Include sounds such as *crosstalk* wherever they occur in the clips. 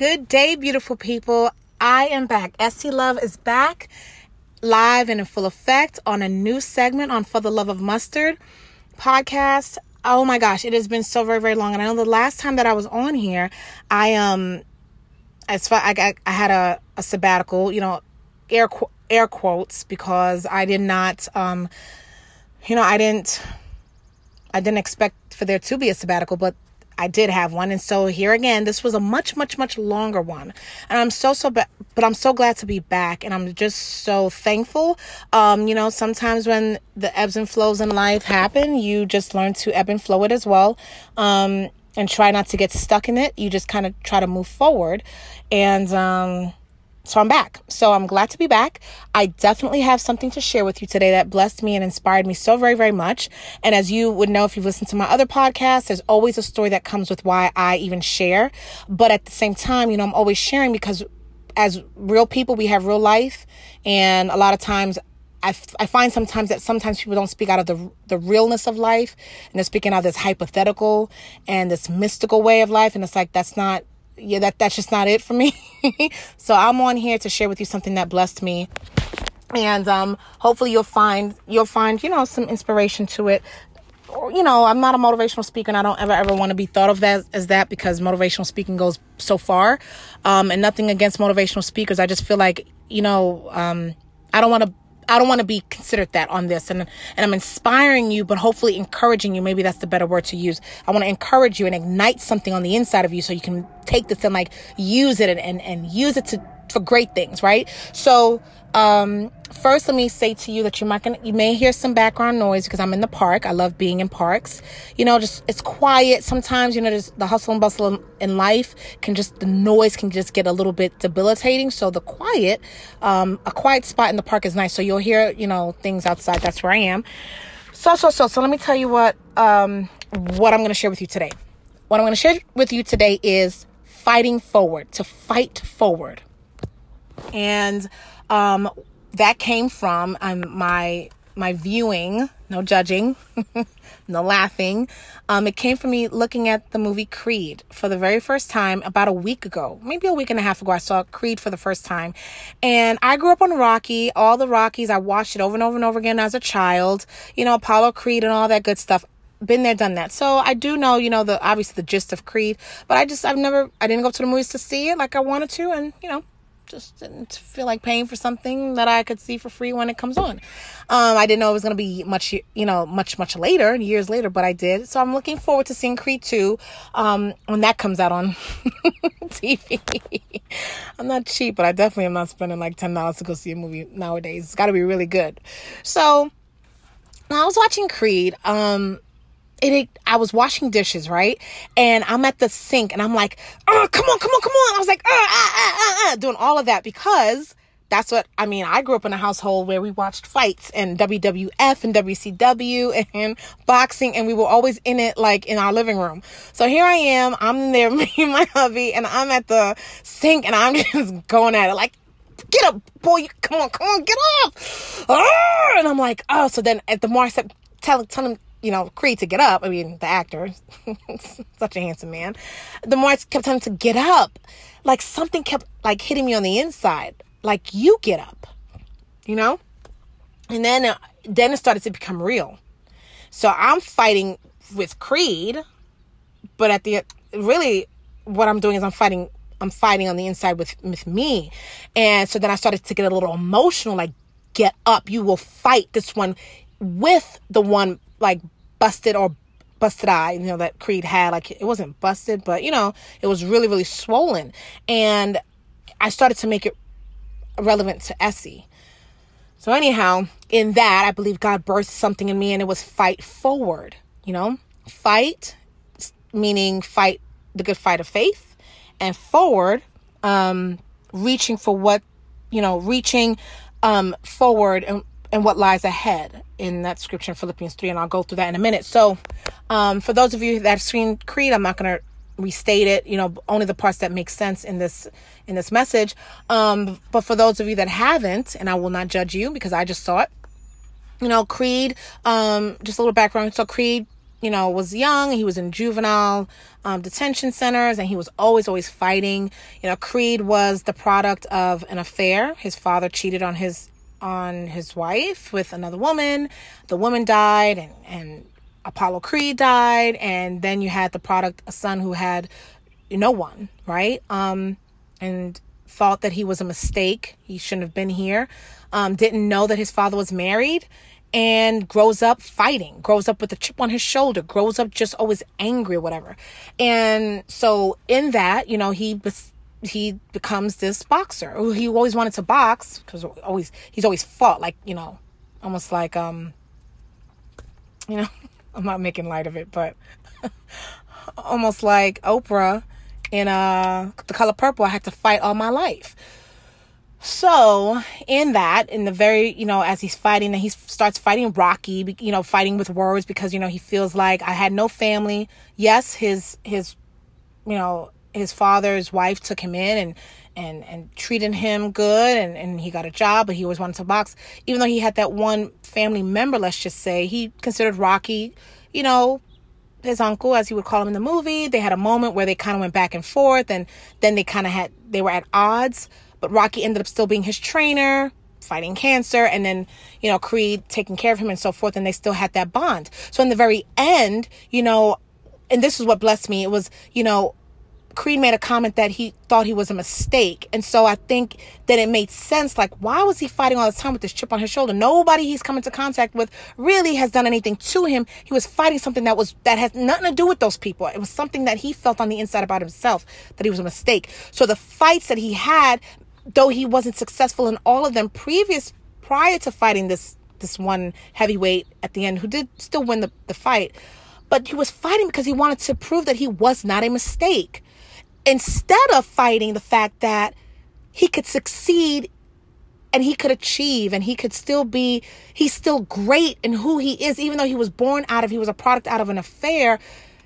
Good day, beautiful people. I am back. Essie Love is back live and in full effect on a new segment on For the Love of Mustard podcast. Oh my gosh, it has been so very, very long. And I know the last time that I was on here, I, um, as far I got, I had a, a sabbatical, you know, air, air quotes because I did not, um, you know, I didn't, I didn't expect for there to be a sabbatical, but I did have one. And so here again, this was a much, much, much longer one. And I'm so, so, ba- but I'm so glad to be back. And I'm just so thankful. Um, you know, sometimes when the ebbs and flows in life happen, you just learn to ebb and flow it as well. Um, and try not to get stuck in it. You just kind of try to move forward. And, um, so I'm back. So I'm glad to be back. I definitely have something to share with you today that blessed me and inspired me so very, very much. And as you would know if you've listened to my other podcasts, there's always a story that comes with why I even share. But at the same time, you know, I'm always sharing because as real people, we have real life. And a lot of times I, I find sometimes that sometimes people don't speak out of the the realness of life and they're speaking out of this hypothetical and this mystical way of life and it's like that's not yeah, that that's just not it for me. *laughs* so I'm on here to share with you something that blessed me. And um, hopefully you'll find you'll find, you know, some inspiration to it. You know, I'm not a motivational speaker and I don't ever ever want to be thought of as, as that because motivational speaking goes so far. Um, and nothing against motivational speakers. I just feel like, you know, um, I don't want to I don't want to be considered that on this. And, and I'm inspiring you, but hopefully encouraging you. Maybe that's the better word to use. I want to encourage you and ignite something on the inside of you so you can take this and like use it and, and, and use it to, for great things, right? So, um, first, let me say to you that you might gonna, you may hear some background noise because I'm in the park. I love being in parks. You know, just it's quiet. Sometimes, you know, there's the hustle and bustle in, in life can just the noise can just get a little bit debilitating. So the quiet, um, a quiet spot in the park is nice. So you'll hear, you know, things outside. That's where I am. So so so so let me tell you what um what I'm to share with you today. What I'm to share with you today is fighting forward, to fight forward. And um, that came from um, my my viewing, no judging, *laughs* no laughing. Um, it came from me looking at the movie Creed for the very first time about a week ago, maybe a week and a half ago. I saw Creed for the first time, and I grew up on Rocky, all the Rockies. I watched it over and over and over again as a child. You know, Apollo Creed and all that good stuff been there, done that. So I do know, you know, the obviously the gist of Creed, but I just I've never I didn't go to the movies to see it like I wanted to, and you know, just didn't feel like paying for something that I could see for free when it comes on. Um, I didn't know it was going to be much, you know, much, much later, years later, but I did. So I'm looking forward to seeing Creed 2 um, when that comes out on *laughs* TV. I'm not cheap, but I definitely am not spending like $10 to go see a movie nowadays. It's got to be really good. So I was watching Creed. Um, it, it, I was washing dishes, right? And I'm at the sink and I'm like, oh, come on, come on, come on. I was like, uh, uh, uh, uh, doing all of that because that's what, I mean, I grew up in a household where we watched fights and WWF and WCW and *laughs* boxing and we were always in it like in our living room. So here I am, I'm there, *laughs* me and my hubby, and I'm at the sink and I'm *laughs* just going at it like, get up, boy, come on, come on, get off. Oh, and I'm like, oh, so then at the more I said, tell, tell him, you know, Creed to get up. I mean, the actor, *laughs* such a handsome man. The more I kept telling him to get up, like something kept like hitting me on the inside. Like you get up, you know. And then, uh, then it started to become real. So I'm fighting with Creed, but at the really, what I'm doing is I'm fighting. I'm fighting on the inside with with me, and so then I started to get a little emotional. Like, get up! You will fight this one with the one like busted or busted eye, you know, that Creed had. Like it wasn't busted, but you know, it was really, really swollen. And I started to make it relevant to Essie. So anyhow, in that, I believe God birthed something in me and it was fight forward, you know? Fight meaning fight the good fight of faith and forward um reaching for what, you know, reaching um forward and and what lies ahead in that scripture in Philippians 3, and I'll go through that in a minute. So, um, for those of you that have seen Creed, I'm not going to restate it, you know, only the parts that make sense in this in this message. Um, but for those of you that haven't, and I will not judge you because I just saw it, you know, Creed, um, just a little background. So Creed you know, was young. He was in juvenile um, detention centers and he was always, always fighting. You know, Creed was the product of an affair. His father cheated on his on his wife with another woman. The woman died and, and Apollo Creed died. And then you had the product, a son who had no one, right? Um, and thought that he was a mistake. He shouldn't have been here. Um, didn't know that his father was married and grows up fighting, grows up with a chip on his shoulder, grows up just always angry or whatever. And so in that, you know, he he becomes this boxer. He always wanted to box because always he's always fought like, you know, almost like um you know, *laughs* I'm not making light of it, but *laughs* almost like Oprah in uh The Color Purple, I had to fight all my life. So, in that, in the very, you know, as he's fighting, and he starts fighting Rocky, you know, fighting with words because, you know, he feels like I had no family. Yes, his, his, you know, his father's wife took him in and, and, and treated him good and, and he got a job, but he always wanted to box. Even though he had that one family member, let's just say, he considered Rocky, you know, his uncle, as he would call him in the movie. They had a moment where they kind of went back and forth and then they kind of had, they were at odds but Rocky ended up still being his trainer, fighting cancer, and then, you know, Creed taking care of him and so forth. And they still had that bond. So in the very end, you know, and this is what blessed me. It was, you know, Creed made a comment that he thought he was a mistake. And so I think that it made sense. Like, why was he fighting all this time with this chip on his shoulder? Nobody he's come into contact with really has done anything to him. He was fighting something that was, that has nothing to do with those people. It was something that he felt on the inside about himself, that he was a mistake. So the fights that he had though he wasn't successful in all of them previous prior to fighting this this one heavyweight at the end who did still win the, the fight but he was fighting because he wanted to prove that he was not a mistake instead of fighting the fact that he could succeed and he could achieve and he could still be he's still great in who he is even though he was born out of he was a product out of an affair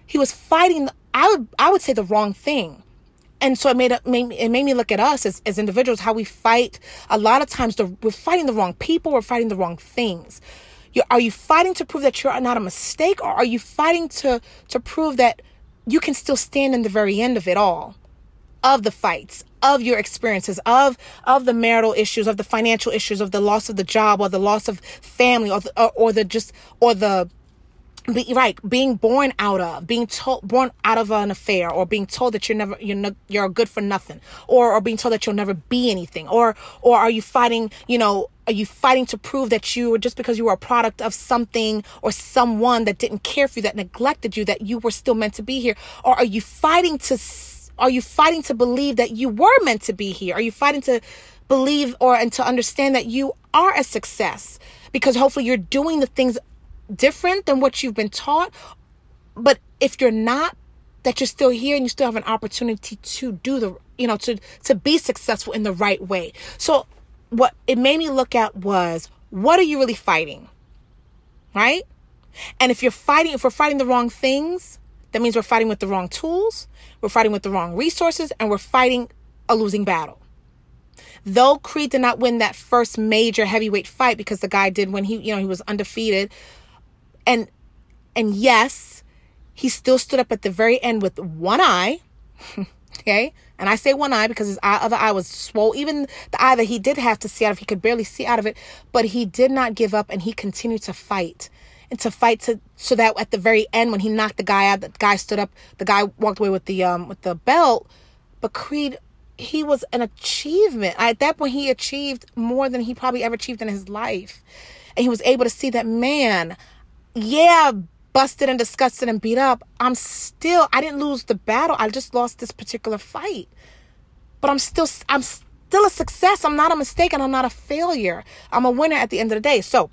he was fighting i would i would say the wrong thing. And so it made, it made me look at us as, as individuals how we fight. A lot of times the, we're fighting the wrong people we're fighting the wrong things. You, are you fighting to prove that you're not a mistake or are you fighting to to prove that you can still stand in the very end of it all of the fights of your experiences of of the marital issues of the financial issues of the loss of the job or the loss of family or the, or, or the just or the be, right being born out of being told born out of an affair or being told that you're never you're no, you're good for nothing or or being told that you'll never be anything or or are you fighting you know are you fighting to prove that you were just because you were a product of something or someone that didn't care for you that neglected you that you were still meant to be here or are you fighting to are you fighting to believe that you were meant to be here are you fighting to believe or and to understand that you are a success because hopefully you're doing the things different than what you've been taught. But if you're not, that you're still here and you still have an opportunity to do the, you know, to, to be successful in the right way. So what it made me look at was, what are you really fighting? Right? And if you're fighting, if we're fighting the wrong things, that means we're fighting with the wrong tools, we're fighting with the wrong resources, and we're fighting a losing battle. Though Creed did not win that first major heavyweight fight because the guy did when he, you know, he was undefeated and and yes, he still stood up at the very end with one eye. *laughs* okay? And I say one eye because his eye, other eye was swollen. Even the eye that he did have to see out of, he could barely see out of it. But he did not give up and he continued to fight. And to fight to so that at the very end when he knocked the guy out, the guy stood up, the guy walked away with the um with the belt. But Creed he was an achievement. At that point he achieved more than he probably ever achieved in his life. And he was able to see that man, yeah, busted and disgusted and beat up, I'm still, I didn't lose the battle. I just lost this particular fight. But I'm still, I'm still a success. I'm not a mistake and I'm not a failure. I'm a winner at the end of the day. So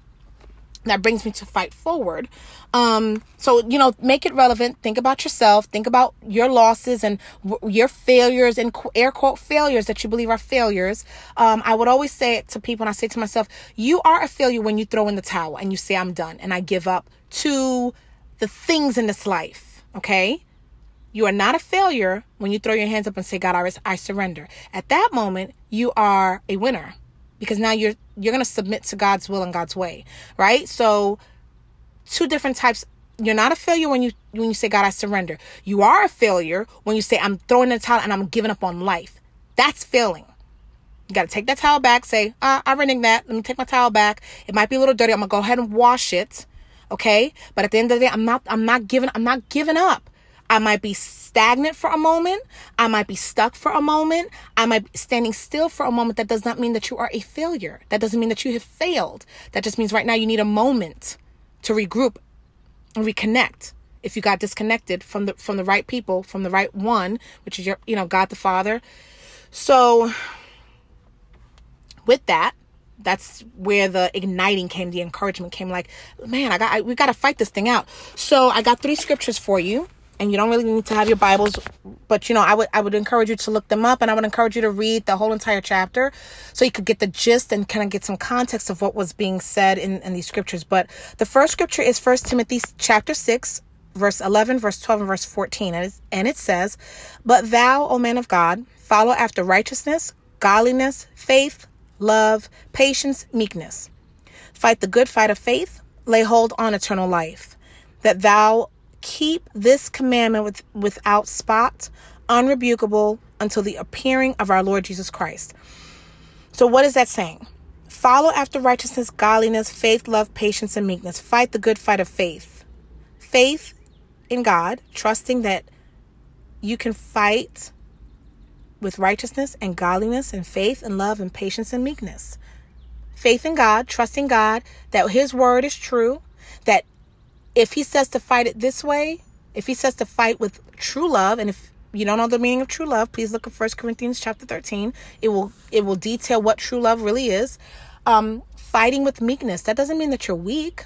that brings me to fight forward. Um, so, you know, make it relevant. Think about yourself. Think about your losses and w- your failures and air quote failures that you believe are failures. Um, I would always say it to people and I say to myself, you are a failure when you throw in the towel and you say, I'm done and I give up to the things in this life. Okay. You are not a failure when you throw your hands up and say, God, I, I surrender. At that moment, you are a winner because now you're you're going to submit to God's will and God's way, right? So two different types you're not a failure when you when you say God I surrender. You are a failure when you say I'm throwing the towel and I'm giving up on life. That's failing. You got to take that towel back. Say, uh, I reneged that. Let me take my towel back. It might be a little dirty. I'm gonna go ahead and wash it. Okay. But at the end of the day, I'm not. I'm not giving. I'm not giving up. I might be stagnant for a moment. I might be stuck for a moment. I might be standing still for a moment. That does not mean that you are a failure. That doesn't mean that you have failed. That just means right now you need a moment to regroup and reconnect. If you got disconnected from the from the right people, from the right one, which is your you know God the Father. So with that, that's where the igniting came, the encouragement came like, man, I got I, we got to fight this thing out. So I got three scriptures for you and you don't really need to have your Bibles, but you know, I would I would encourage you to look them up and I would encourage you to read the whole entire chapter so you could get the gist and kind of get some context of what was being said in, in these scriptures. But the first scripture is First Timothy chapter 6, verse 11, verse 12, and verse 14. And, and it says, But thou, O man of God, follow after righteousness, godliness, faith, love, patience, meekness. Fight the good fight of faith, lay hold on eternal life, that thou keep this commandment with, without spot, unrebukable until the appearing of our Lord Jesus Christ. So, what is that saying? Follow after righteousness, godliness, faith, love, patience, and meekness. Fight the good fight of faith. Faith in God, trusting that you can fight with righteousness and godliness and faith and love and patience and meekness. Faith in God, trusting God that His word is true, that if he says to fight it this way, if he says to fight with true love, and if you don't know the meaning of true love, please look at First Corinthians chapter 13. It will it will detail what true love really is. Um, fighting with meekness. That doesn't mean that you're weak,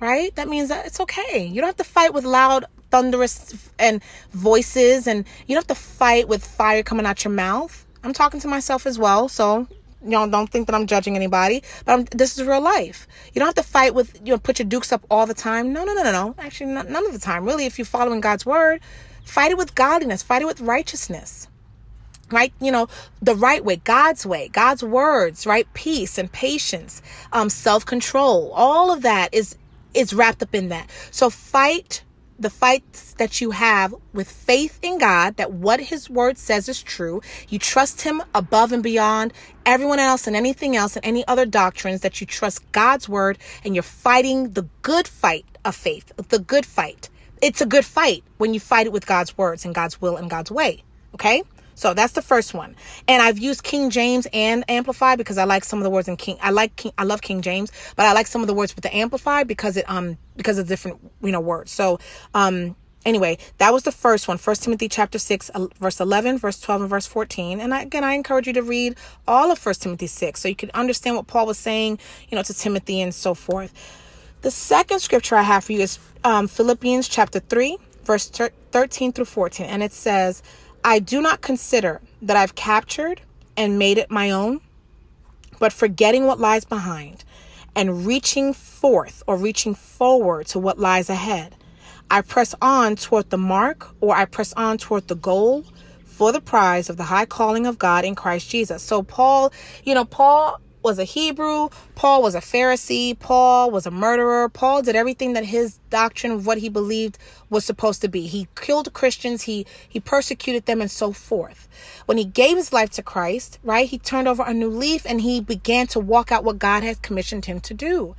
right? That means that it's okay. You don't have to fight with loud, thunderous and voices, and you don't have to fight with fire coming out your mouth. I'm talking to myself as well, so you know, don't think that I'm judging anybody, but I'm, this is real life. You don't have to fight with, you know, put your dukes up all the time. No, no, no, no, no. Actually, not, none of the time. Really, if you're following God's word, fight it with godliness, fight it with righteousness, right? You know, the right way, God's way, God's words, right? Peace and patience, um, self control. All of that is is wrapped up in that. So fight the fights that you have with faith in God that what his word says is true. You trust him above and beyond everyone else and anything else and any other doctrines that you trust God's word and you're fighting the good fight of faith, the good fight. It's a good fight when you fight it with God's words and God's will and God's way. Okay? So that's the first one. And I've used King James and Amplify because I like some of the words in King. I like King. I love King James, but I like some of the words with the Amplify because it um because of different you know words. So um anyway that was the first one first timothy chapter 6 uh, verse 11 verse 12 and verse 14 and I, again i encourage you to read all of first timothy 6 so you can understand what paul was saying you know to timothy and so forth the second scripture i have for you is um, philippians chapter 3 verse 13 through 14 and it says I do not consider that I've captured and made it my own, but forgetting what lies behind and reaching forth or reaching forward to what lies ahead. I press on toward the mark or I press on toward the goal for the prize of the high calling of God in Christ Jesus. So, Paul, you know, Paul was a Hebrew. Paul was a Pharisee. Paul was a murderer. Paul did everything that his doctrine of what he believed was supposed to be. He killed Christians. He he persecuted them and so forth. When he gave his life to Christ, right, he turned over a new leaf and he began to walk out what God had commissioned him to do.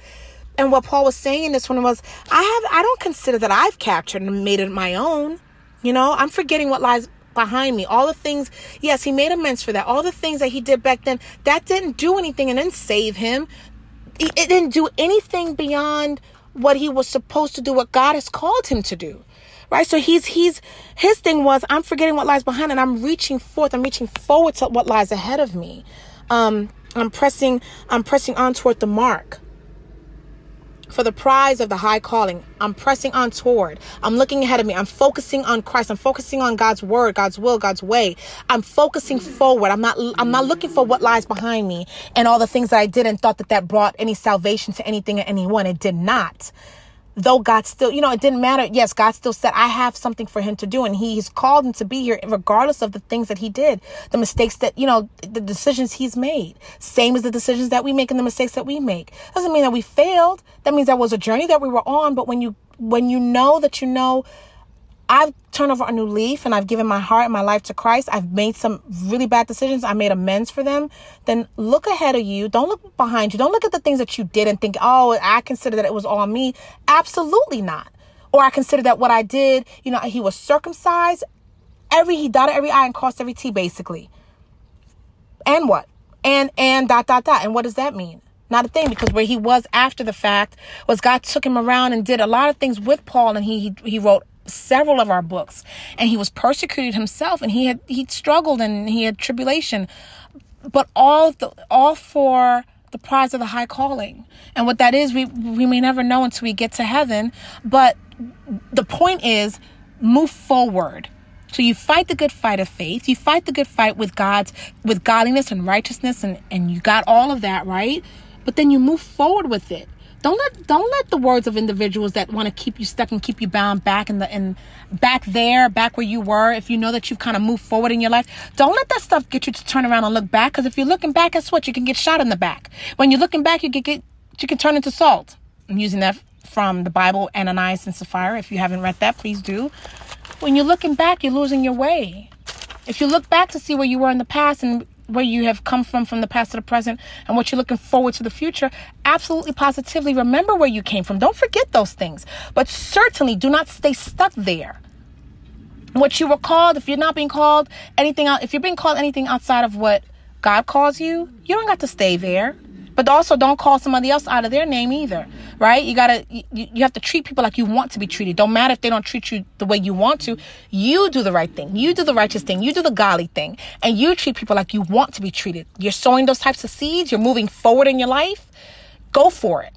And what Paul was saying in this one was, I have I don't consider that I've captured and made it my own. You know, I'm forgetting what lies behind me. All the things, yes, he made amends for that. All the things that he did back then, that didn't do anything and didn't save him. It didn't do anything beyond what he was supposed to do, what God has called him to do. Right? So he's he's his thing was I'm forgetting what lies behind and I'm reaching forth, I'm reaching forward to what lies ahead of me. Um, I'm pressing, I'm pressing on toward the mark for the prize of the high calling. I'm pressing on toward. I'm looking ahead of me. I'm focusing on Christ. I'm focusing on God's word, God's will, God's way. I'm focusing forward. I'm not I'm not looking for what lies behind me and all the things that I did and thought that that brought any salvation to anything or anyone. It did not though God still, you know, it didn't matter. Yes, God still said, I have something for him to do. And he's called him to be here, regardless of the things that he did, the mistakes that, you know, the decisions he's made. Same as the decisions that we make and the mistakes that we make. Doesn't mean that we failed. That means that was a journey that we were on. But when you when you know that you know I've turned over a new leaf and I've given my heart and my life to Christ. I've made some really bad decisions. I made amends for them. Then look ahead of you. Don't look behind you. Don't look at the things that you did and think, oh, I consider that it was all me. Absolutely not. Or I consider that what I did, you know, he was circumcised. Every, he dotted every I and crossed every T basically. And what? And, and dot, dot, dot. And what does that mean? Not a thing because where he was after the fact was God took him around and did a lot of things with Paul and he, he, he wrote several of our books and he was persecuted himself and he had he struggled and he had tribulation. But all the all for the prize of the high calling. And what that is we we may never know until we get to heaven but the point is move forward. So you fight the good fight of faith. You fight the good fight with god's with godliness and righteousness and and you got all of that right but then you move forward with it don't let don't let the words of individuals that want to keep you stuck and keep you bound back in the in back there, back where you were. If you know that you've kind of moved forward in your life, don't let that stuff get you to turn around and look back. Because if you're looking back, guess what? You can get shot in the back. When you're looking back, you can get you can turn into salt. I'm using that from the Bible, Ananias and Sapphira. If you haven't read that, please do. When you're looking back, you're losing your way. If you look back to see where you were in the past and where you have come from from the past to the present and what you're looking forward to the future absolutely positively remember where you came from. Don't forget those things. But certainly do not stay stuck there. What you were called if you're not being called anything out if you're being called anything outside of what god calls you you don't got to stay there but also don't call somebody else out of their name either right? You gotta you, you have to treat people like you want to be treated. Don't matter if they don't treat you the way you want to. You do the right thing. You do the righteous thing. You do the godly thing. And you treat people like you want to be treated. You're sowing those types of seeds. You're moving forward in your life. Go for it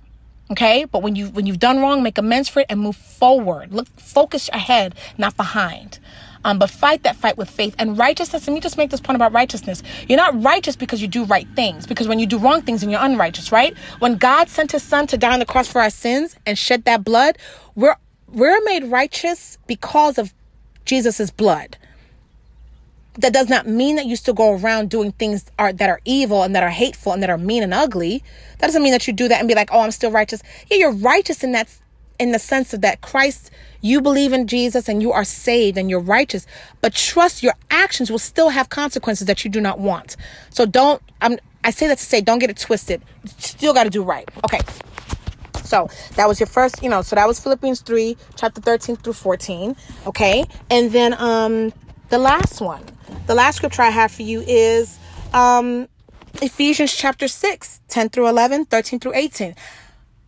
okay? But when you when you've done wrong make amends for it and move forward. Look focus ahead not behind um, but fight that fight with faith and righteousness. Let me just make this point about righteousness. You're not righteous because you do right things, because when you do wrong things, then you're unrighteous, right? When God sent his son to die on the cross for our sins and shed that blood, we're we're made righteous because of Jesus' blood. That does not mean that you still go around doing things are, that are evil and that are hateful and that are mean and ugly. That doesn't mean that you do that and be like, oh, I'm still righteous. Yeah, you're righteous in that in the sense of that Christ, you believe in Jesus and you are saved and you're righteous, but trust your actions will still have consequences that you do not want. So don't, I'm, I say that to say, don't get it twisted. Still got to do right. Okay. So that was your first, you know, so that was Philippians 3, chapter 13 through 14. Okay. And then, um, the last one, the last scripture I have for you is, um, Ephesians chapter 6, 10 through 11, 13 through 18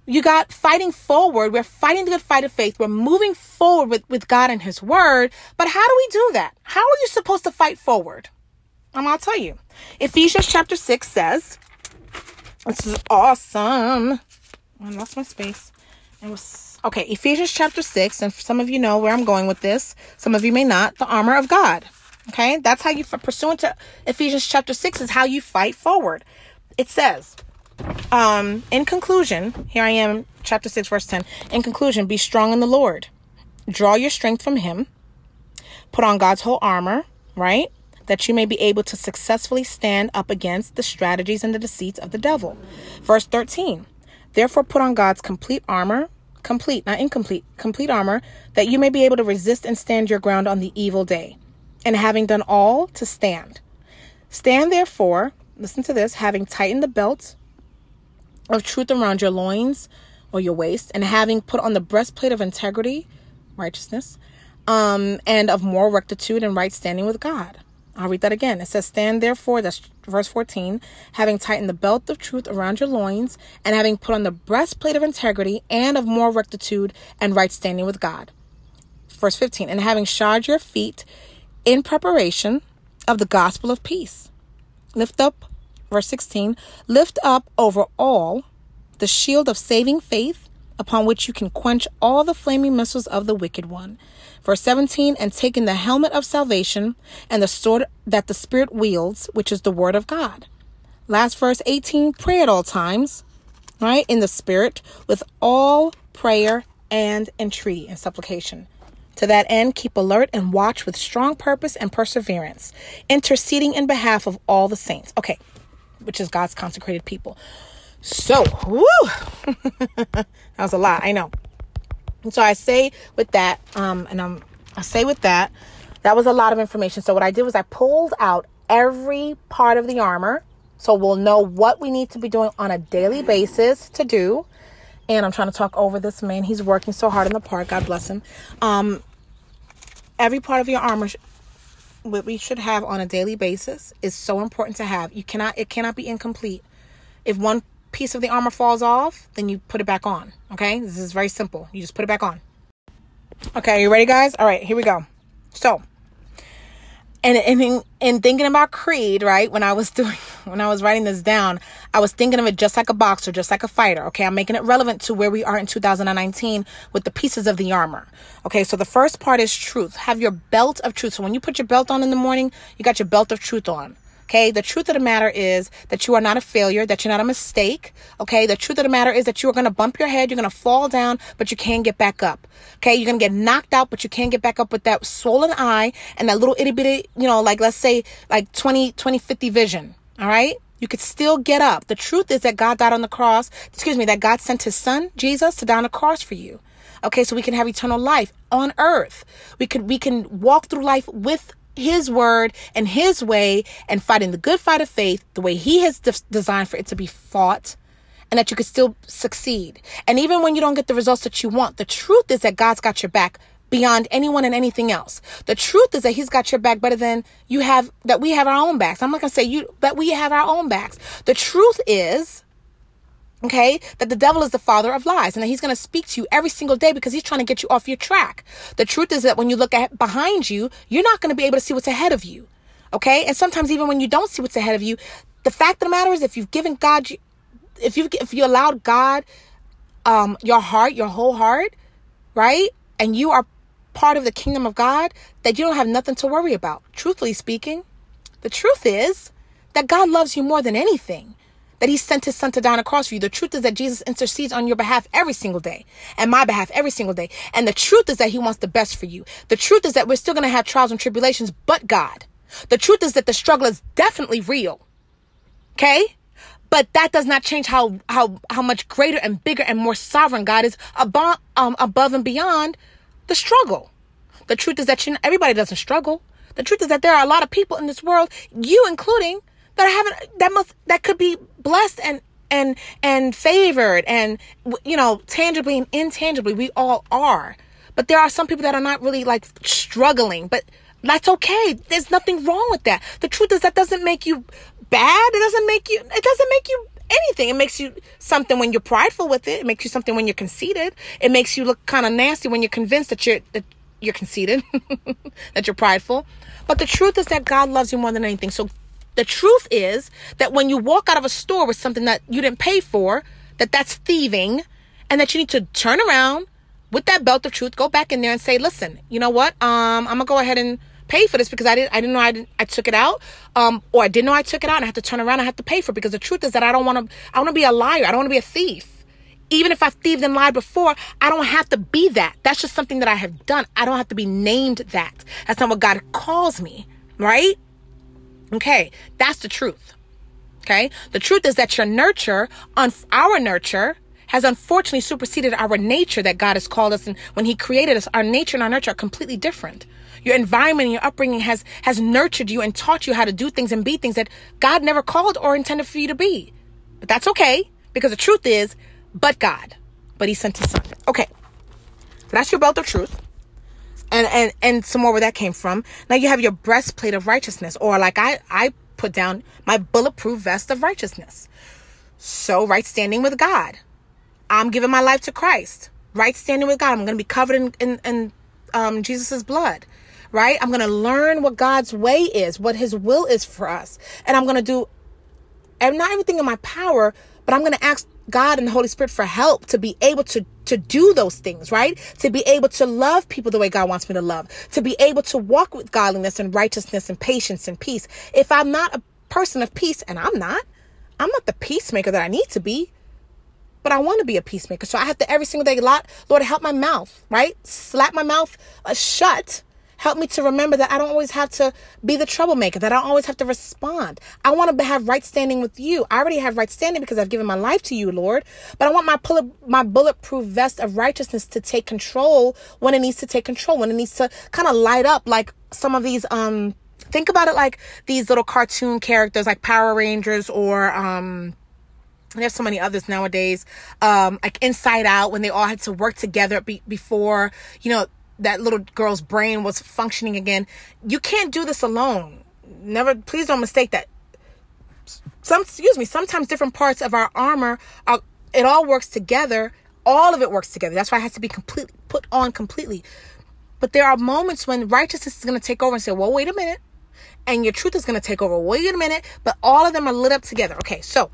you got fighting forward. We're fighting the good fight of faith. We're moving forward with, with God and His Word. But how do we do that? How are you supposed to fight forward? I'm to tell you. Ephesians chapter 6 says, This is awesome. I lost my space. It was okay. Ephesians chapter 6, and some of you know where I'm going with this, some of you may not. The armor of God. Okay, that's how you, pursuant to Ephesians chapter 6, is how you fight forward. It says, um, in conclusion, here I am, chapter 6, verse 10. In conclusion, be strong in the Lord. Draw your strength from Him. Put on God's whole armor, right? That you may be able to successfully stand up against the strategies and the deceits of the devil. Verse 13. Therefore, put on God's complete armor, complete, not incomplete, complete armor, that you may be able to resist and stand your ground on the evil day. And having done all, to stand. Stand therefore, listen to this, having tightened the belt of truth around your loins or your waist, and having put on the breastplate of integrity, righteousness, um, and of moral rectitude and right standing with God. I'll read that again. It says, Stand therefore, that's verse 14, having tightened the belt of truth around your loins, and having put on the breastplate of integrity and of moral rectitude and right standing with God. Verse 15, and having shod your feet in preparation of the gospel of peace. Lift up Verse 16 Lift up over all the shield of saving faith, upon which you can quench all the flaming missiles of the wicked one. Verse 17 And taking the helmet of salvation and the sword that the Spirit wields, which is the word of God. Last verse 18 Pray at all times, right? In the Spirit, with all prayer and entreaty and supplication. To that end, keep alert and watch with strong purpose and perseverance, interceding in behalf of all the saints. Okay, which is God's consecrated people. So, *laughs* that was a lot, I know. And so I say with that, um, and I'm, I say with that, that was a lot of information. So what I did was I pulled out every part of the armor. So we'll know what we need to be doing on a daily basis to do. And I'm trying to talk over this man. He's working so hard in the park. God bless him. Um, every part of your armor what we should have on a daily basis is so important to have. You cannot it cannot be incomplete. If one piece of the armor falls off, then you put it back on. Okay? This is very simple. You just put it back on. Okay, you ready guys? All right, here we go. So, and and in thinking about creed right when i was *laughs* doing when i was writing this down i was thinking of it just like a boxer just like a fighter okay? I'm making it relevant to where we are in 2019 with the pieces of the armor okay? So the first part is truth. Have your belt of truth. So when you put your belt on in the morning you got your belt of truth on Okay. The truth of the matter is that you are not a failure, that you're not a mistake. Okay. The truth of the matter is that you are going to bump your head. You're going to fall down, but you can't get back up. Okay. You're going to get knocked out, but you can't get back up with that swollen eye and that little itty bitty, you know, like let's say like 20, 20, 50 vision. All right. You could still get up. The truth is that God died on the cross. Excuse me, that God sent his son, Jesus, to die on the cross for you. Okay, so we can have eternal life on earth. We can we can walk through life with his word and his way and fighting the good fight of faith the way he has de- designed for it to be fought and that you could still succeed. And even when you don't get the results that you want, the truth is that God's got your back beyond anyone and anything else. The truth is that he's got your back better than you have that we have our own backs. I'm not going to say you that we have our own backs. The truth is Okay, that the devil is the father of lies and that he's going to speak to you every single day because he's trying to get you off your track. The truth is that when you look at behind you, you're not going to be able to see what's ahead of you. Okay, and sometimes even when you don't see what's ahead of you, the fact of the matter is, if you've given God, if you if you allowed God, um, your heart, your whole heart, right, and you are part of the kingdom of God, that you don't have nothing to worry about. Truthfully speaking, the truth is that God loves you more than anything that he sent his son to die on a cross for you. The truth is that Jesus intercedes on your behalf every single day and my behalf every single day. And the truth is that he wants the best for you. The truth is that we're still going to have trials and tribulations, but God. The truth is that the struggle is definitely real. Okay? But that does not change how, how, how much greater and bigger and more sovereign God is above, um, above and beyond the struggle. The truth is that you, everybody doesn't struggle. The truth is that there are a lot of people in this world, you including, that I haven't that must that could be blessed and and and favored and you know tangibly and intangibly. We all are. But there are some people that are not really like struggling. But that's okay. There's nothing wrong with that. The truth is that doesn't make you bad. It doesn't make you it doesn't make you anything. It makes you something when you're prideful with it. It makes you something when you're conceited. It makes you look kind of nasty when you're convinced that you're that you're conceited *laughs* that you're prideful. But the truth is that god loves you more than anything. So the truth is that when you walk out of a store with something that you didn't pay for, that that's thieving and that you need to turn around with that belt of truth, go back in there and say, listen, you know what? Um, I'm gonna go ahead and pay for this because I didn't, I didn't know I, didn't, I took it out. Um, or I didn't know I took it out and I have to turn around. I have to pay for it because the truth is that I don't want to, I want to be a liar. I don't want to be a thief. Even if I've thieved and lied before, I don't have to be that. That's just something that I have done. I don't have to be named that. That's not what God calls me, right? Okay, that's the truth. Okay, the truth is that your nurture, on our nurture, has unfortunately superseded our nature that God has called us. And when He created us, our nature and our nurture are completely different. Your environment and your upbringing has has nurtured you and taught you how to do things and be things that God never called or intended for you to be. But that's okay because the truth is, but God, but He sent His Son. Okay, so that's your belt of truth and and and some more where that came from. Now you have your breastplate of righteousness, or like I I put down my bulletproof vest of righteousness. So right standing with God. I'm giving my life to Christ. Right standing with God. I'm to be covered in in, in um, Jesus's blood. Right. I'm to learn what God's way is, what His will is for us, and I'm to do, and not everything in my power, but I'm to ask God and the Holy Spirit for help to be able to to do those things, right? To be able to love people the way God wants me to love, to be able to walk with godliness and righteousness and patience and peace. If I'm not a person of peace, and I'm not, I'm not the peacemaker that I need to be, but I want to be a peacemaker. So I have to every single day, Lord, help my mouth, right? Slap my mouth uh, shut Help me to remember that I don't always have to be the troublemaker, that I don't always have to respond. I want to have right standing with you. I already have right standing because I've given my life to you, Lord. But I want my pull my bulletproof vest of righteousness to take control when it needs to take control, when it needs to kind of light up like some of these um think about it like these little cartoon characters like Power Rangers or um there's so many others nowadays um like inside out when they all had to work together be- before you know that little girl's brain was functioning again. You can't do this alone. Never please don't mistake that. Some excuse me sometimes different parts of our armor are, it all works together. All of it works together. That's why it has to be completely put on completely. But there are moments when righteousness is going to take over and say well wait a minute. And your truth is going to take over. Wait a minute. But all of them are lit up together. Okay so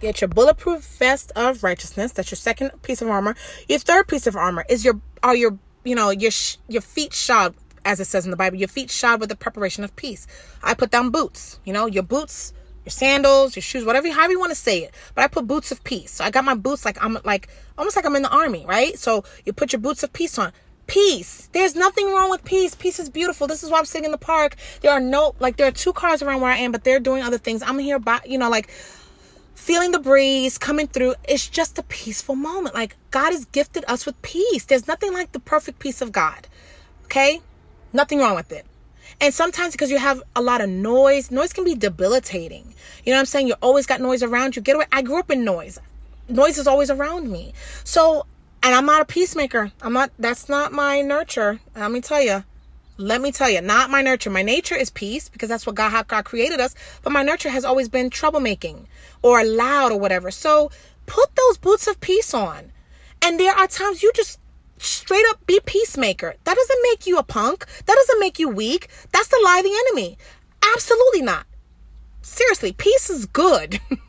Get your bulletproof vest of righteousness. That's your second piece of armor. Your third piece of armor is your are your you know your your feet shod as it says in the Bible. Your feet shod with the preparation of peace. I put down boots. You know your boots, your sandals, your shoes, whatever however you want to say it. But I put boots of peace. So I got my boots like I'm like almost like I'm in the army, right? So you put your boots of peace on peace. There's nothing wrong with peace. Peace is beautiful. This is why I'm sitting in the park. There are no like there are two cars around where I am, but they're doing other things. I'm here by you know like feeling the breeze coming through. It's just a peaceful moment. Like God has gifted us with peace. There's nothing like the perfect peace of God. Okay? Nothing wrong with it. And sometimes because you have a lot of noise, noise can be debilitating. You know what I'm saying? You always got noise around you. Get away. I grew up in noise. Noise is always around me. So, and I'm not a peacemaker. I'm not, that's not my nurture. Let me tell you. Let me tell you, not my nurture. My nature is peace because that's what God, how God created us. But my nurture has always been troublemaking or loud or whatever. So put those boots of peace on. And there are times you just straight up be peacemaker. That doesn't make you a punk. That doesn't make you weak. That's the lie of the enemy. Absolutely not. Seriously, peace is good. *laughs*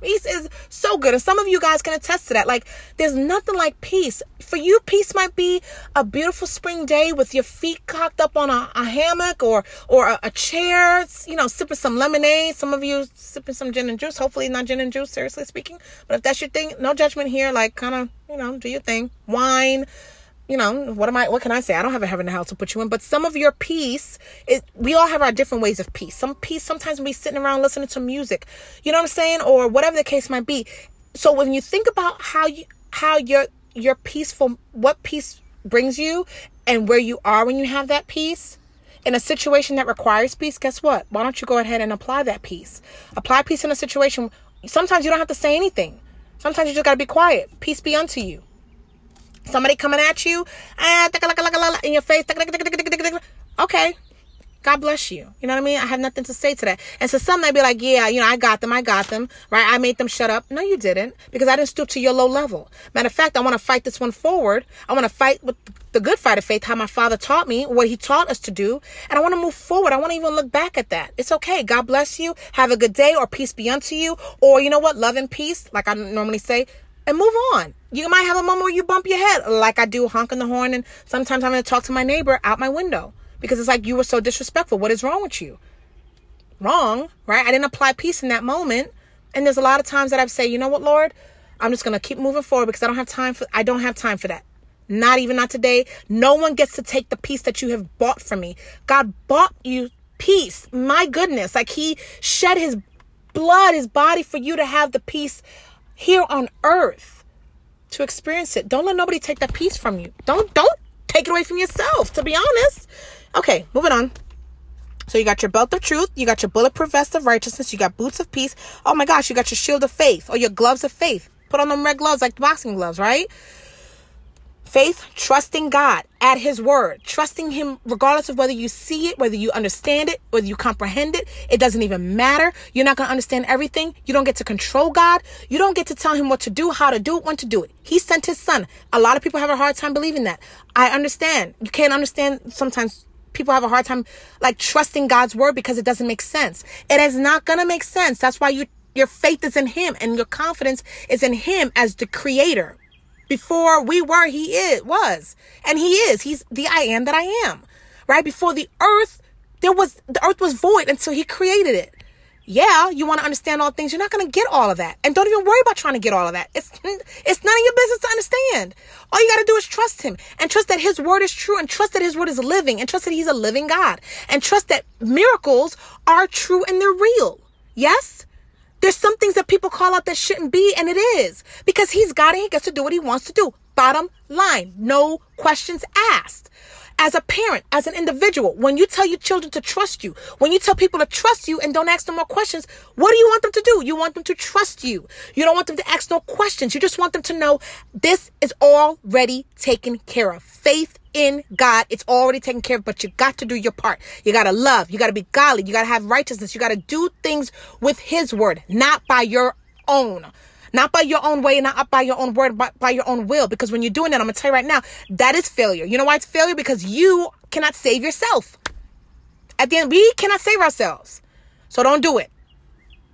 Peace is so good. And some of you guys can attest to that. Like, there's nothing like peace. For you, peace might be a beautiful spring day with your feet cocked up on a, a hammock or or a, a, chair, you know, sipping some lemonade. Some of you sipping some gin and juice. Hopefully not gin and juice, seriously speaking. But if that's your thing, no judgment here. Like, kind of, you know, do your thing. Wine, you know, what am I, what can I say? I don't have a heaven and hell to put you in, but some of your peace is, we all have our different ways of peace. Some peace, sometimes we sitting around listening to music, you know what I'm saying? Or whatever the case might be. So when you think about how you, how your, your peaceful, what peace brings you and where you are when you have that peace, in a situation that requires peace, guess what? Why don't you go ahead and apply that peace? Apply peace in a situation. Sometimes you don't have to say anything. Sometimes you just got to be quiet. Peace be unto you. Somebody coming at you, ah, in your face. Okay. God bless you. You know what I mean? I have nothing to say to that. And so some may be like, yeah, you know, I got them. I got them. Right? I made them shut up. No, you didn't. Because I didn't stoop to your low level. Matter of fact, I want to fight this one forward. I want to fight with the good fight of faith, how my father taught me, what he taught us to do. And I want to move forward. I want to even look back at that. It's okay. God bless you. Have a good day or peace be unto you. Or you know what? Love and peace, like I normally say, and move on. You might have a moment where you bump your head, like I do, honking the horn, and sometimes I'm to talk to my neighbor out my window because it's like you were so disrespectful. What is wrong with you? Wrong, right? I didn't apply peace in that moment, and there's a lot of times that I've said, you know what, Lord, I'm just to keep moving forward because I don't have time for. I don't have time for that. Not even not today. No one gets to take the peace that you have bought from me. God bought you peace. My goodness, like He shed His blood, His body for you to have the peace here on earth to experience it. Don't let nobody take that peace from you. Don't don't take it away from yourself, to be honest. Okay, moving on. So you got your belt of truth, you got your bulletproof vest of righteousness, you got boots of peace. Oh my gosh, you got your shield of faith or your gloves of faith. Put on them red gloves like boxing gloves, right? Faith, trusting God at His word, trusting Him regardless of whether you see it, whether you understand it, whether you comprehend it. It doesn't even matter. You're not going to understand everything. You don't get to control God. You don't get to tell Him what to do, how to do it, when to do it. He sent His Son. A lot of people have a hard time believing that. I understand. You can't understand sometimes people have a hard time like trusting God's word because it doesn't make sense. It is not going to make sense. That's why you your faith is in him and your confidence is in him as the creator. Before we were, he is, was. And he is. He's the I am that I am. Right? Before the earth, there was, the earth was void until he created it. yeah, you want to understand all things. You're not going to get all of that. And don't even worry about trying to get all of that. It's, *laughs* it's none of your business to understand. All you got to do is trust him and trust that his word is true and trust that his word is living and trust that he's a living God and trust that miracles are true and they're real. Yes? There's some things that people call out that shouldn't be, and it is because he's God and he gets to do what he wants to do. Bottom line, no questions asked as a parent, as an individual, when you tell your children to trust you, when you tell people to trust you and don't ask them more questions, what do you want them to do? You want them to trust you. You don't want them to ask no questions. You just want them to know this is already taken care of. Faith in God, it's already taken care of, but you got to do your part. You got to love. You got to be godly. You got to have righteousness. You got to do things with His word, not by your own. Not by your own way, not by your own word, but by your own will. Because when you're doing that, I'm going to tell you right now, that is failure. You know why it's failure? Because you cannot save yourself. At the end, we cannot save ourselves. So don't do it.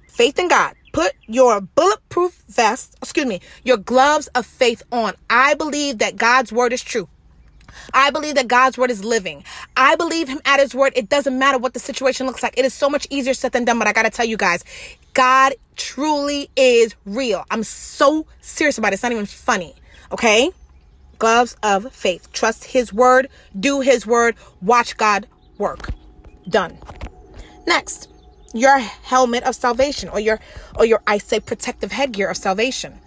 Faith in God. Put your bulletproof vest, excuse me, your gloves of faith on. I believe that God's word is true. I believe that God's word is living. I believe him at his word. It doesn't matter what the situation looks like. It is so much easier said than done, but I got to tell you guys, God truly is real. I'm so serious about it. It's not even funny. Okay? Gloves of faith. Trust his word, do his word, watch God work. Done. Next, your helmet of salvation or your or your I say protective headgear of salvation.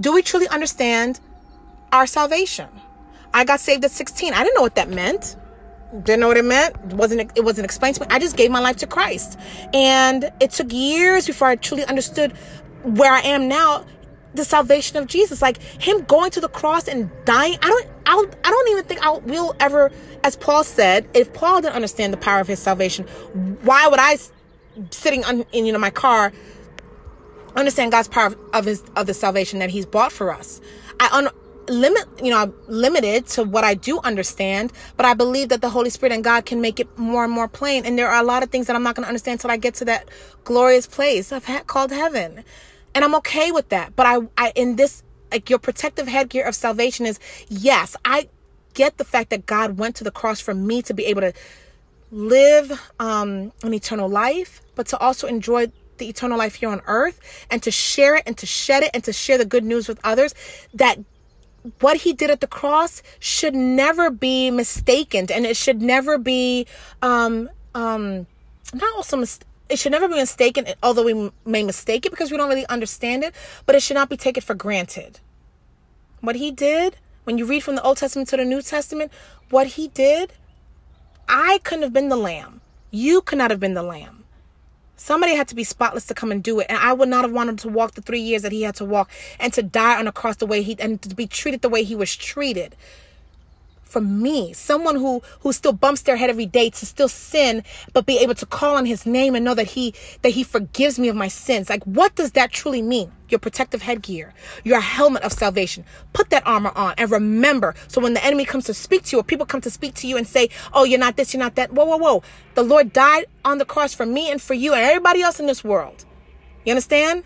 Do we truly understand our salvation? I got saved at 16. I didn't know what that meant. Didn't know what it meant. It wasn't it wasn't explained to me. I just gave my life to Christ. And it took years before I truly understood where I am now the salvation of Jesus, like him going to the cross and dying. I don't, I'll, I don't even think I will ever, as Paul said, if Paul didn't understand the power of his salvation, why would I, sitting on, in you know my car, understand God's power of his of the salvation that He's bought for us? I un, limit, you know, I'm limited to what I do understand, but I believe that the Holy Spirit and God can make it more and more plain. And there are a lot of things that I'm not going to understand until I get to that glorious place I've called heaven. And I'm okay with that. But I, I, in this, like your protective headgear of salvation is yes, I get the fact that God went to the cross for me to be able to live um, an eternal life, but to also enjoy the eternal life here on earth and to share it and to shed it and to share the good news with others that what he did at the cross should never be mistaken and it should never be um um not also mis- it should never be mistaken although we may mistake it because we don't really understand it but it should not be taken for granted. What he did when you read from the old testament to the new testament what he did i couldn't have been the lamb. You could not have been the lamb Somebody had to be spotless to come and do it. And I would not have wanted to walk the three years that he had to walk and to die on a cross the way he and to be treated the way he was treated for me someone who who still bumps their head every day to still sin but be able to call on his name and know that he that he forgives me of my sins. Like what does that truly mean? Your protective headgear your helmet of salvation. Put that armor on and remember so when the enemy comes to speak to you or people come to speak to you and say oh you're not this you're not that whoa whoa whoa. The lord died on the cross for me and for you and everybody else in this world. You understand?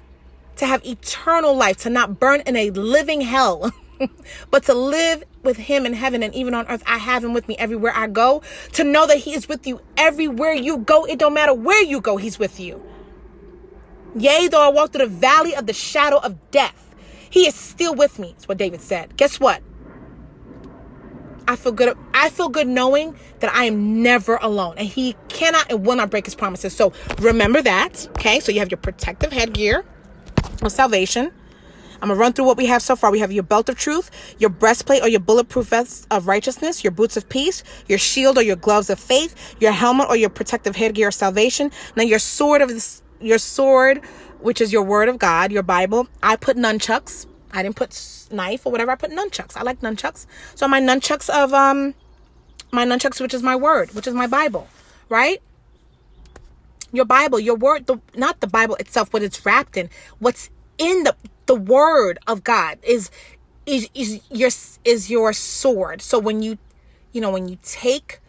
To have eternal life to not burn in a living hell *laughs* *laughs* but to live with him in heaven and even on earth, I have him with me everywhere I go. To know that he is with you everywhere you go. It don't matter where you go, he's with you. Yea, though I walk through the valley of the shadow of death, he is still with me. That's what David said. Guess what? I feel good. I feel good knowing that I am never alone and he cannot and will not break his promises. So remember that. Okay. So you have your protective headgear of salvation. I'm gonna run through what we have so far. We have your belt of truth, your breastplate or your bulletproof vest of righteousness, your boots of peace, your shield or your gloves of faith, your helmet or your protective headgear of salvation. Now your sword of this, your sword, which is your word of God, your Bible. I put nunchucks. I didn't put knife or whatever. I put nunchucks. I like nunchucks. So my nunchucks of um my nunchucks, which is my word, which is my Bible, right? Your Bible, your word, the not the Bible itself, what it's wrapped in, what's in the the word of God is is is your is your sword. So when you you know when you take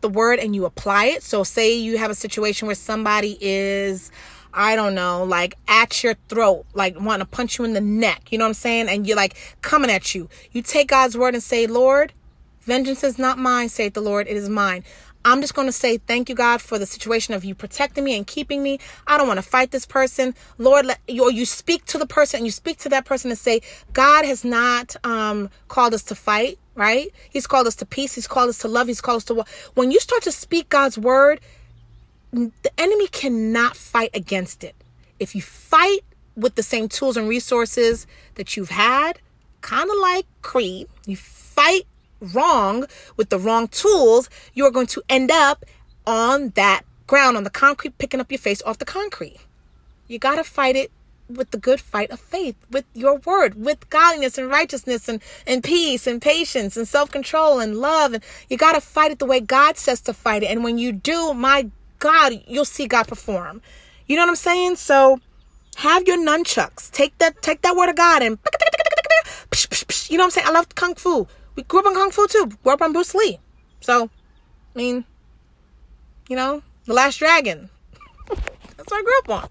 the word and you apply it. So say you have a situation where somebody is I don't know, like at your throat, like wanting to punch you in the neck. You know what I'm saying? And you're like coming at you. You take God's word and say, Lord, vengeance is not mine, saith the Lord, it is mine. I'm just going to say thank you, God, for the situation of you protecting me and keeping me. I don't want to fight this person. Lord, let, you, or you speak to the person and you speak to that person and say, God has not um, called us to fight, right? He's called us to peace. He's called us to love. He's called us to When you start to speak God's word, the enemy cannot fight against it. If you fight with the same tools and resources that you've had, kind of like Creed, you fight wrong with the wrong tools, you are going to end up on that ground, on the concrete, picking up your face off the concrete. You got to fight it with the good fight of faith, with your word, with godliness and righteousness and, and peace and patience and self control and love. And you got to fight it the way God says to fight it. And when you do, my God, you'll see God perform. You know what I'm saying? So have your nunchucks. Take that, take that word of God and *laughs* you know what I'm saying? I love kung fu. We grew up on kung fu too. Grew up on Bruce Lee. So, I mean, you know, the last dragon. *laughs* That's what I grew up on.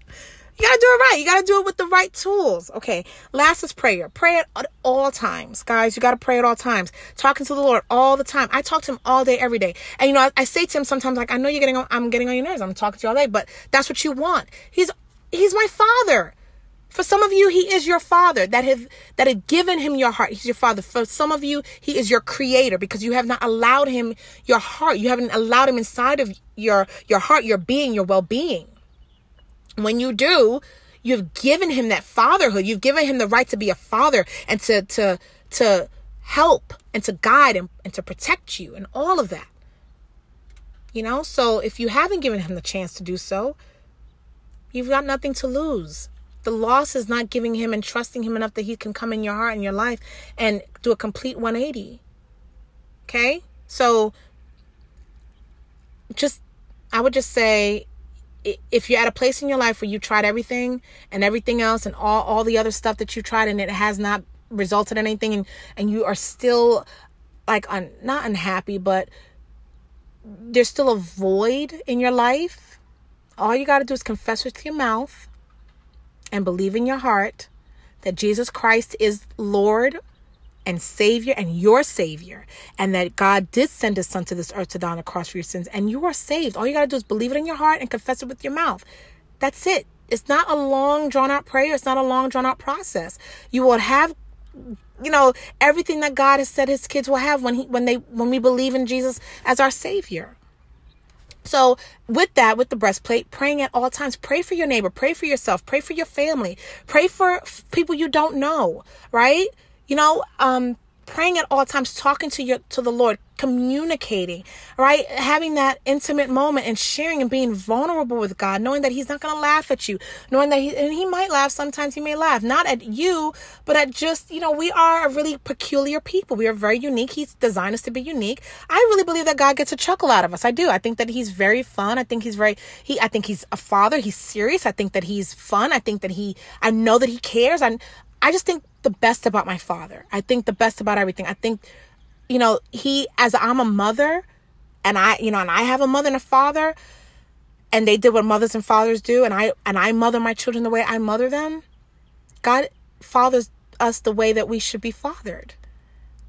You gotta do it right. You gotta do it with the right tools. Okay. Last is prayer. Pray at all times, guys. You gotta pray at all times. Talking to the Lord all the time. I talk to him all day, every day. And you know, I, I say to him sometimes, like, I know you're getting, on, I'm getting on your nerves. I'm talking to you all day, but that's what you want. He's, he's my father. For some of you, he is your father that have that have given him your heart. He's your father. For some of you, he is your creator because you have not allowed him your heart. You haven't allowed him inside of your your heart, your being, your well-being. When you do, you've given him that fatherhood. You've given him the right to be a father and to to to help and to guide and, and to protect you and all of that. You know, so if you haven't given him the chance to do so, you've got nothing to lose. The loss is not giving him and trusting him enough that he can come in your heart and your life and do a complete 180. Okay? So just I would just say if you're at a place in your life where you tried everything and everything else and all, all the other stuff that you tried and it has not resulted in anything and, and you are still like un, not unhappy but there's still a void in your life all you got to do is confess with your mouth and believe in your heart that Jesus Christ is Lord and Savior and your Savior, and that God did send His Son to this earth to die on the cross for your sins, and you are saved. All you got to do is believe it in your heart and confess it with your mouth. That's it. It's not a long, drawn out prayer. It's not a long, drawn out process. You will have you know everything that God has said his kids will have when he when they when we believe in Jesus as our savior. So, with that, with the breastplate, praying at all times, pray for your neighbor, pray for yourself, pray for your family, pray for people you don't know, right? You know, um, praying at all times, talking to your to the Lord, communicating, right? Having that intimate moment and sharing and being vulnerable with God, knowing that He's not going to laugh at you, knowing that He and He might laugh. Sometimes He may laugh, not at you, but at just you know we are a really peculiar people. We are very unique. He's designed us to be unique. I really believe that God gets a chuckle out of us. I do. I think that He's very fun. I think He's very He. I think He's a father. He's serious. I think that He's fun. I think that He. I know that He cares. And I just think the best about my father. I think the best about everything. I think you know, he, as I'm a mother and I, you know, and I have a mother and a father and they did what mothers and fathers do and I, and I mother my children the way I mother them. God fathers us the way that we should be fathered.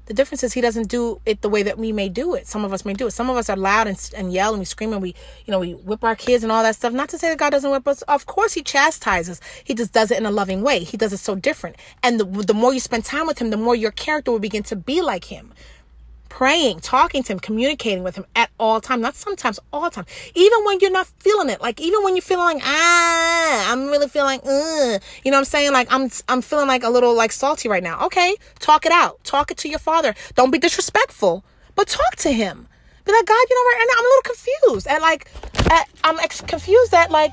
The difference is he doesn't do it the way that we may do it. Some of us may do it. Some of us are loud and, and yell and we scream and we, you know, we whip our kids and all that stuff. Not to say that God doesn't whip us. Of course he chastises. He just does it in a loving way. He does it so different. And the, the more you spend time with him, the more your character will begin to be like him praying, talking to him, communicating with him at all time. Not sometimes, all time. Even when you're not feeling it. Like even when you're feeling like, ah, I'm really feeling, uh, you know what I'm saying? Like I'm, I'm feeling like a little like salty right now. Okay. Talk it out. Talk it to your father. Don't be disrespectful, but talk to him. Be like, God, you know what? And I'm a little confused. And like, at, I'm ex- confused at like,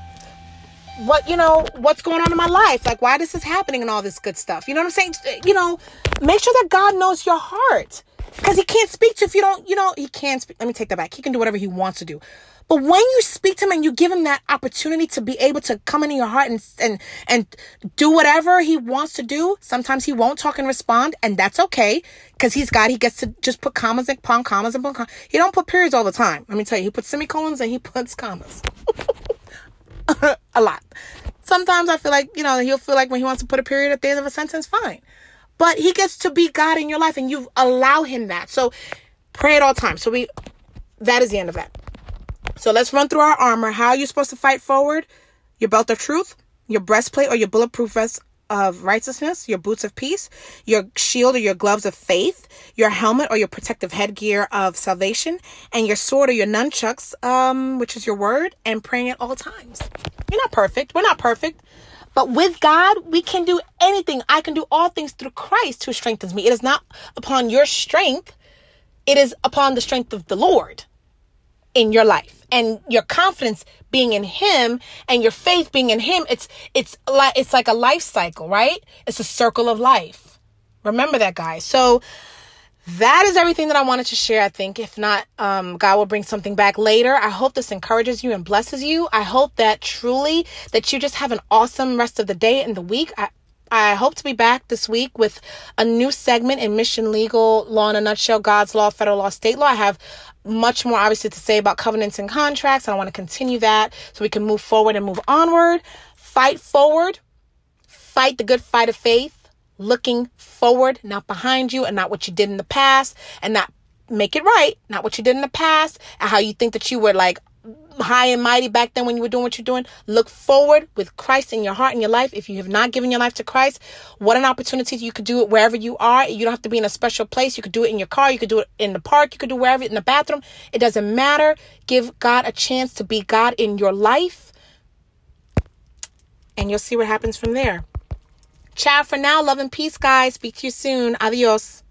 what you know what's going on in my life like why this is happening and all this good stuff you know what i'm saying you know make sure that god knows your heart because he can't speak to if you don't, you know, he can't speak. Let me take that back. He can do whatever he wants to do. But when you speak to him and you give him that opportunity to be able to come into your heart and and and do whatever he wants to do, sometimes he won't talk and respond, and that's okay because he's God. He gets to just put commas and pon commas and pon commas. He don't put periods all the time. Let me tell you, he puts semicolons and he puts commas *laughs* a lot. Sometimes I feel like you know he'll feel like when he wants to put a period at the end of a sentence, fine. But he gets to be God in your life and you allow him that. So pray at all times. So we that is the end of that. So let's run through our armor. How are you supposed to fight forward? Your belt of truth, your breastplate or your bulletproof vest of righteousness, your boots of peace, your shield or your gloves of faith, your helmet or your protective headgear of salvation, and your sword or your nunchucks, um, which is your word, and praying at all times. You're not perfect. We're not perfect. But with God, we can do anything. I can do all things through Christ who strengthens me. It is not upon your strength, it is upon the strength of the Lord in your life. And your confidence being in him and your faith being in him it's it's like it's like a life cycle right? It's a circle of life. Remember that guys. So that is everything that I wanted to share. I think if not, um, God will bring something back later. I hope this encourages you and blesses you. I hope that truly that you just have an awesome rest of the day and the week. I, I hope to be back this week with a new segment in Mission Legal Law in a Nutshell God's Law, Federal Law, State Law. I have much more obviously to say about covenants and contracts. I want to continue that so we can move forward and move onward. Fight forward. Fight the good fight of faith. Looking forward, not behind you, and not what you did in the past, and not make it right, not what you did in the past, and how you think that you were like high and mighty back then when you were doing what you're doing. Look forward with Christ in your heart and your life. If you have not given your life to Christ, what an opportunity. You could do it wherever you are. You don't have to be in a special place. You could do it in your car. You could do it in the park. You could do wherever in the bathroom. It doesn't matter. Give God a chance to be God in your life. And you'll see what happens from there. Ciao for now. Love and peace, guys. Speak to you soon. Adios.